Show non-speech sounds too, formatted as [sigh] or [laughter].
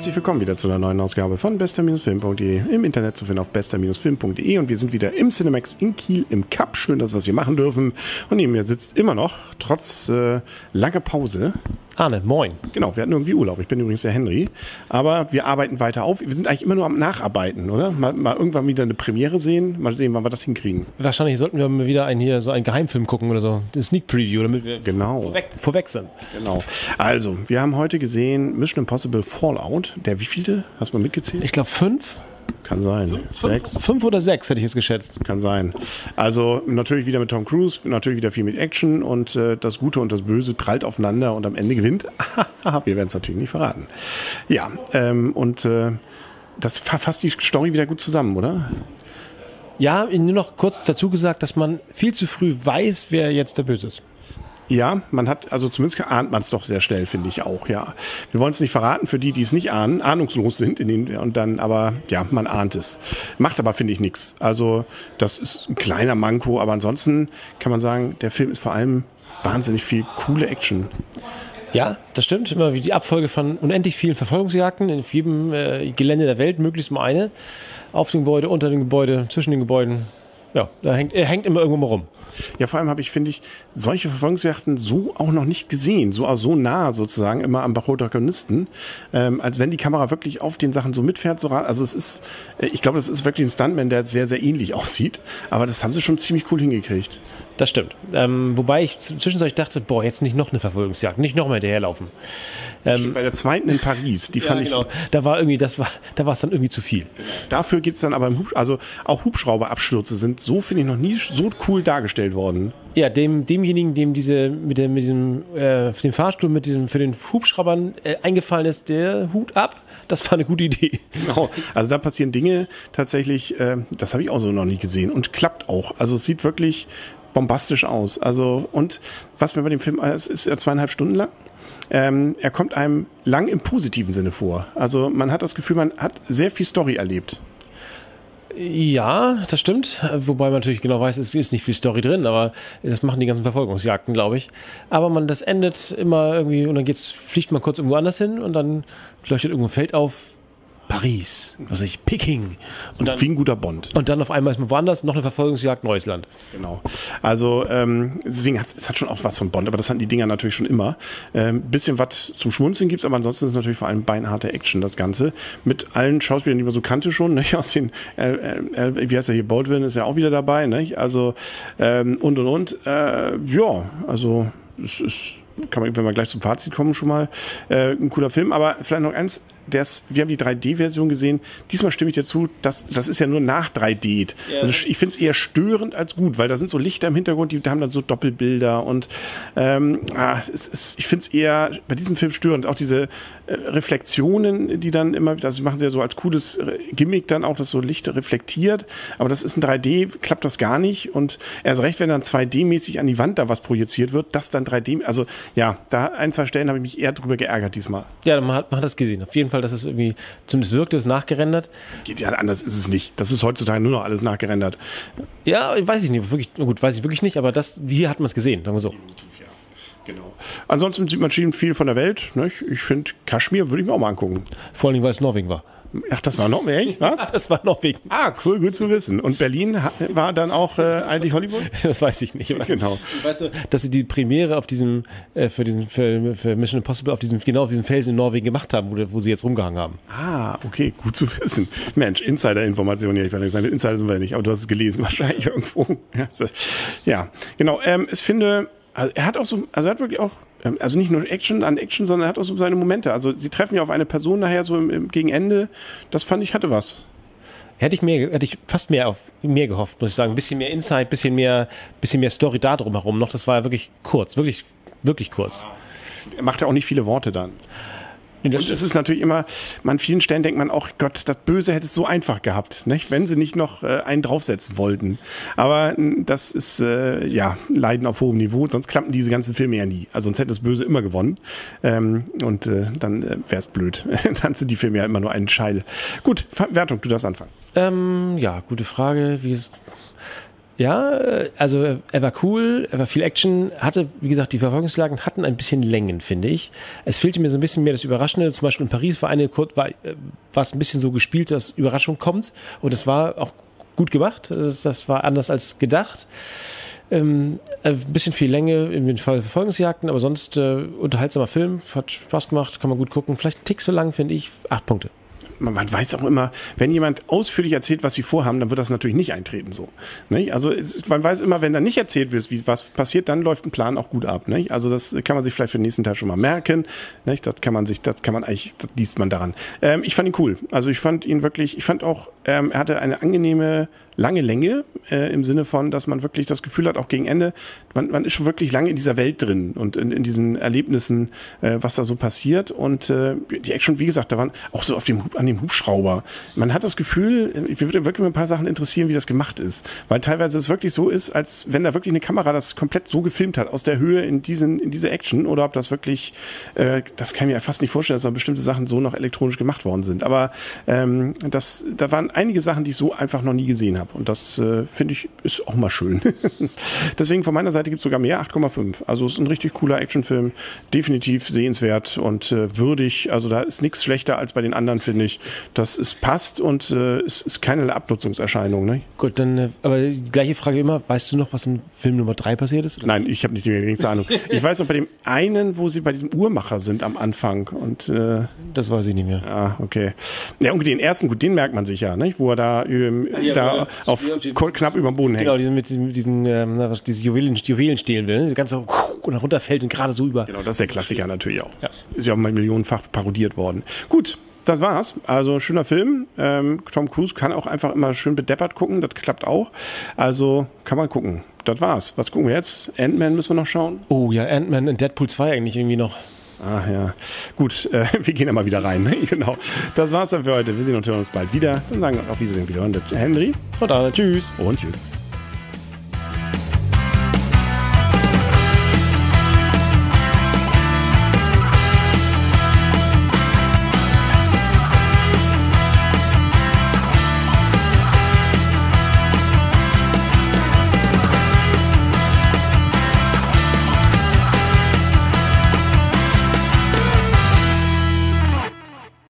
Herzlich willkommen wieder zu einer neuen Ausgabe von bester-film.de im Internet zu finden auf bester-film.de und wir sind wieder im Cinemax in Kiel im Cup. Schön, dass was wir machen dürfen. Und neben mir sitzt immer noch, trotz äh, langer Pause, Arne, moin. Genau, wir hatten irgendwie Urlaub. Ich bin übrigens der Henry. Aber wir arbeiten weiter auf. Wir sind eigentlich immer nur am Nacharbeiten, oder? Mal, mal irgendwann wieder eine Premiere sehen. Mal sehen, wann wir das hinkriegen. Wahrscheinlich sollten wir mal wieder einen hier so einen Geheimfilm gucken oder so. Eine Sneak Preview, damit wir genau. vorweg, vorweg sind. Genau. Also, wir haben heute gesehen Mission Impossible Fallout. Der wievielte? Hast du mal mitgezählt? Ich glaube fünf. Kann sein. Fünf, sechs? Fünf oder sechs hätte ich jetzt geschätzt. Kann sein. Also natürlich wieder mit Tom Cruise, natürlich wieder viel mit Action und äh, das Gute und das Böse prallt aufeinander und am Ende gewinnt. [laughs] Wir werden es natürlich nicht verraten. Ja, ähm, und äh, das fasst die Story wieder gut zusammen, oder? Ja, nur noch kurz dazu gesagt, dass man viel zu früh weiß, wer jetzt der Böse ist. Ja, man hat, also zumindest ahnt man es doch sehr schnell, finde ich auch, ja. Wir wollen es nicht verraten für die, die es nicht ahnen, ahnungslos sind in den, und dann, aber ja, man ahnt es. Macht aber, finde ich, nichts. Also, das ist ein kleiner Manko, aber ansonsten kann man sagen, der Film ist vor allem wahnsinnig viel coole Action. Ja, das stimmt. Immer wie die Abfolge von unendlich vielen Verfolgungsjagden in jedem äh, Gelände der Welt, möglichst mal eine. Auf dem Gebäude, unter dem Gebäude, zwischen den Gebäuden. Ja, da hängt, er hängt immer irgendwo mal rum. Ja, vor allem habe ich, finde ich, solche Verfolgungsjachten so auch noch nicht gesehen, so so nah sozusagen immer am Protagonisten, ähm, als wenn die Kamera wirklich auf den Sachen so mitfährt. So, also es ist, äh, ich glaube, das ist wirklich ein Stuntman, der sehr, sehr ähnlich [laughs] aussieht, aber das haben sie schon ziemlich cool hingekriegt. Das stimmt. Ähm, wobei ich zwischenzeitlich dachte, boah, jetzt nicht noch eine Verfolgungsjagd, nicht noch mal hinterherlaufen. Ähm, Bei der zweiten in Paris, die [laughs] ja, fand genau. ich. Da war irgendwie, das war, da war es dann irgendwie zu viel. Dafür geht's dann aber im Hub, also auch Hubschrauberabstürze sind so, finde ich, noch nie so cool dargestellt worden. Ja, dem, demjenigen, dem diese, mit dem, mit diesem, äh, dem Fahrstuhl mit diesem, für den Hubschraubern äh, eingefallen ist, der Hut ab, das war eine gute Idee. Genau. Also da passieren Dinge tatsächlich, äh, das habe ich auch so noch nicht gesehen und klappt auch. Also es sieht wirklich bombastisch aus. Also, und was mir bei dem Film, es ist ja zweieinhalb Stunden lang. Ähm, er kommt einem lang im positiven Sinne vor. Also man hat das Gefühl, man hat sehr viel Story erlebt. Ja, das stimmt. Wobei man natürlich genau weiß, es ist nicht viel Story drin, aber das machen die ganzen Verfolgungsjagden, glaube ich. Aber man, das endet immer irgendwie und dann geht's, fliegt man kurz irgendwo anders hin und dann leuchtet irgendwo ein Feld auf, Paris, was ich, Peking. Und dann, Wie ein guter Bond. Und dann auf einmal ist man woanders, noch eine Verfolgungsjagd, neues Land. Genau. Also ähm, deswegen hat es hat schon auch was von Bond, aber das hatten die Dinger natürlich schon immer. Ähm, bisschen was zum Schmunzeln gibt's, aber ansonsten ist es natürlich vor allem beinharte Action, das Ganze. Mit allen Schauspielern, die man so kannte schon, [laughs] ne? aus den, äh, äh, wie heißt er hier, Baldwin ist ja auch wieder dabei, ne? Also ähm, und und und. Äh, ja, also es ist kann man, wenn wir gleich zum Fazit kommen, schon mal äh, ein cooler Film. Aber vielleicht noch eins, das, wir haben die 3D-Version gesehen. Diesmal stimme ich dir zu, das, das ist ja nur nach 3D. Ja. Also ich finde es eher störend als gut, weil da sind so Lichter im Hintergrund, die haben dann so Doppelbilder und ähm, ah, es ist, ich finde es eher bei diesem Film störend. Auch diese äh, Reflexionen, die dann immer, das machen sie ja so als cooles äh, Gimmick dann auch, dass so Licht reflektiert. Aber das ist ein 3D, klappt das gar nicht. Und erst recht, wenn dann 2D-mäßig an die Wand da was projiziert wird, das dann 3D, also ja, da ein, zwei Stellen habe ich mich eher drüber geärgert diesmal. Ja, man hat, man hat das gesehen. Auf jeden Fall dass es irgendwie, zumindest wirkt es nachgerendert. Geht ja anders ist es nicht. Das ist heutzutage nur noch alles nachgerendert. Ja, weiß ich nicht. Wirklich, gut, weiß ich wirklich nicht, aber das, hier hat man es gesehen, sagen wir so. Genau. Ansonsten sieht man schon viel von der Welt. Ne? Ich finde, Kaschmir würde ich mir auch mal angucken. Vor allem, weil es Norwegen war. Ach, das war Norwegen, was? [laughs] das war Norwegen. Ah, cool, gut zu wissen. Und Berlin war dann auch äh, eigentlich Hollywood? [laughs] Das weiß ich nicht. Genau. Weißt du, dass sie die Premiere auf diesem, äh, für diesen für, für Mission Impossible auf diesem, genau auf diesem Felsen in Norwegen gemacht haben, wo, wo sie jetzt rumgehangen haben. Ah, okay, gut zu wissen. Mensch, Insider-Information hier. Ich nicht sagen, Insider sind wir nicht, aber du hast es gelesen [laughs] wahrscheinlich irgendwo. Ja, genau. Ähm, ich finde, also er hat auch so, also er hat wirklich auch also nicht nur Action an Action, sondern er hat auch so seine Momente. Also sie treffen ja auf eine Person nachher so im, im gegen Ende. Das fand ich hatte was. Hätte ich mehr, hätte ich fast mehr auf mehr gehofft, muss ich sagen. Ein bisschen mehr Insight, bisschen mehr, bisschen mehr Story da drumherum noch. Das war ja wirklich kurz, wirklich, wirklich kurz. Er macht ja auch nicht viele Worte dann. Und es ist natürlich immer, man vielen Stellen denkt man auch, Gott, das Böse hätte es so einfach gehabt, nicht? wenn sie nicht noch äh, einen draufsetzen wollten. Aber das ist äh, ja Leiden auf hohem Niveau, sonst klappen diese ganzen Filme ja nie. Also sonst hätte das Böse immer gewonnen. Ähm, und äh, dann äh, wäre es blöd. [laughs] dann sind die Filme ja immer nur ein Scheil. Gut, Wertung, du darfst anfangen. Ähm, ja, gute Frage. Wie ist Ja, äh, also er war cool, er war viel Action, hatte, wie gesagt, die Verfolgungslagen hatten ein bisschen Längen, finde ich. Es fehlte mir so ein bisschen mehr das Überraschende. Zum Beispiel in Paris war eine war, äh, war es ein bisschen so gespielt, dass Überraschung kommt. Und es war auch gut gemacht. Das, war anders als gedacht. Ähm, ein bisschen viel Länge in den Fall Verfolgungsjagden, aber sonst äh, unterhaltsamer Film, hat Spaß gemacht, kann man gut gucken. Vielleicht ein Tick so lang, finde ich. Acht Punkte man, man weiß auch immer, wenn jemand ausführlich erzählt, was sie vorhaben, dann wird das natürlich nicht eintreten so. Nicht? Also es, man weiß immer, wenn da nicht erzählt wird, wie was passiert, dann läuft ein Plan auch gut ab. Nicht? Also das kann man sich vielleicht für den nächsten Teil schon mal merken. Nicht? Das kann man sich, das kann man eigentlich, das liest man daran. Ähm, ich fand ihn cool. Also ich fand ihn wirklich, ich fand auch, ähm, er hatte eine angenehme lange Länge äh, im Sinne von, dass man wirklich das Gefühl hat, auch gegen Ende, man, man ist schon wirklich lange in dieser Welt drin und in, in diesen Erlebnissen, äh, was da so passiert. Und äh, die Action, wie gesagt, da waren auch so auf dem an dem Hubschrauber. Man hat das Gefühl, äh, ich würde wirklich ein paar Sachen interessieren, wie das gemacht ist, weil teilweise es wirklich so ist, als wenn da wirklich eine Kamera das komplett so gefilmt hat aus der Höhe in diesen in diese Action oder ob das wirklich, äh, das kann ich mir fast nicht vorstellen, dass da bestimmte Sachen so noch elektronisch gemacht worden sind. Aber ähm, das, da waren einige Sachen, die ich so einfach noch nie gesehen habe. Und das äh, finde ich ist auch mal schön. [laughs] Deswegen von meiner Seite gibt es sogar mehr, 8,5. Also es ist ein richtig cooler Actionfilm, definitiv sehenswert und äh, würdig. Also da ist nichts schlechter als bei den anderen, finde ich. Das ist passt und äh, es ist keine Abnutzungserscheinung. Ne? Gut, dann äh, aber die gleiche Frage immer, weißt du noch, was in Film Nummer 3 passiert ist? Oder? Nein, ich habe nicht die geringste Ahnung. [laughs] ich weiß noch bei dem einen, wo sie bei diesem Uhrmacher sind am Anfang und äh, das weiß ich nicht mehr. Ah, okay. Ja, und den ersten, gut, den merkt man sich ja, nicht? wo er da, ähm, ja, da auf knapp über dem Boden hängt. Genau, diesen, mit diesen, diesen ähm, diese Juwelen, Juwelen stehlen will, ne? ganz so [laughs] und runterfällt und gerade so über. Genau, das ist der Klassiker natürlich auch. Ja. Ist ja auch mal millionenfach parodiert worden. Gut, das war's. Also schöner Film. Ähm, Tom Cruise kann auch einfach immer schön bedeppert gucken. Das klappt auch. Also kann man gucken. Das war's. Was gucken wir jetzt? Ant-Man müssen wir noch schauen. Oh ja, Ant-Man und Deadpool 2 eigentlich irgendwie noch. Ah ja, gut, äh, [laughs] wir gehen immer wieder rein. Ne? [laughs] genau. Das war's dann für heute. Wir sehen und hören uns bald wieder. Dann sagen wir auf Wiedersehen wieder. Und Henry. Und alle. Tschüss. Und tschüss.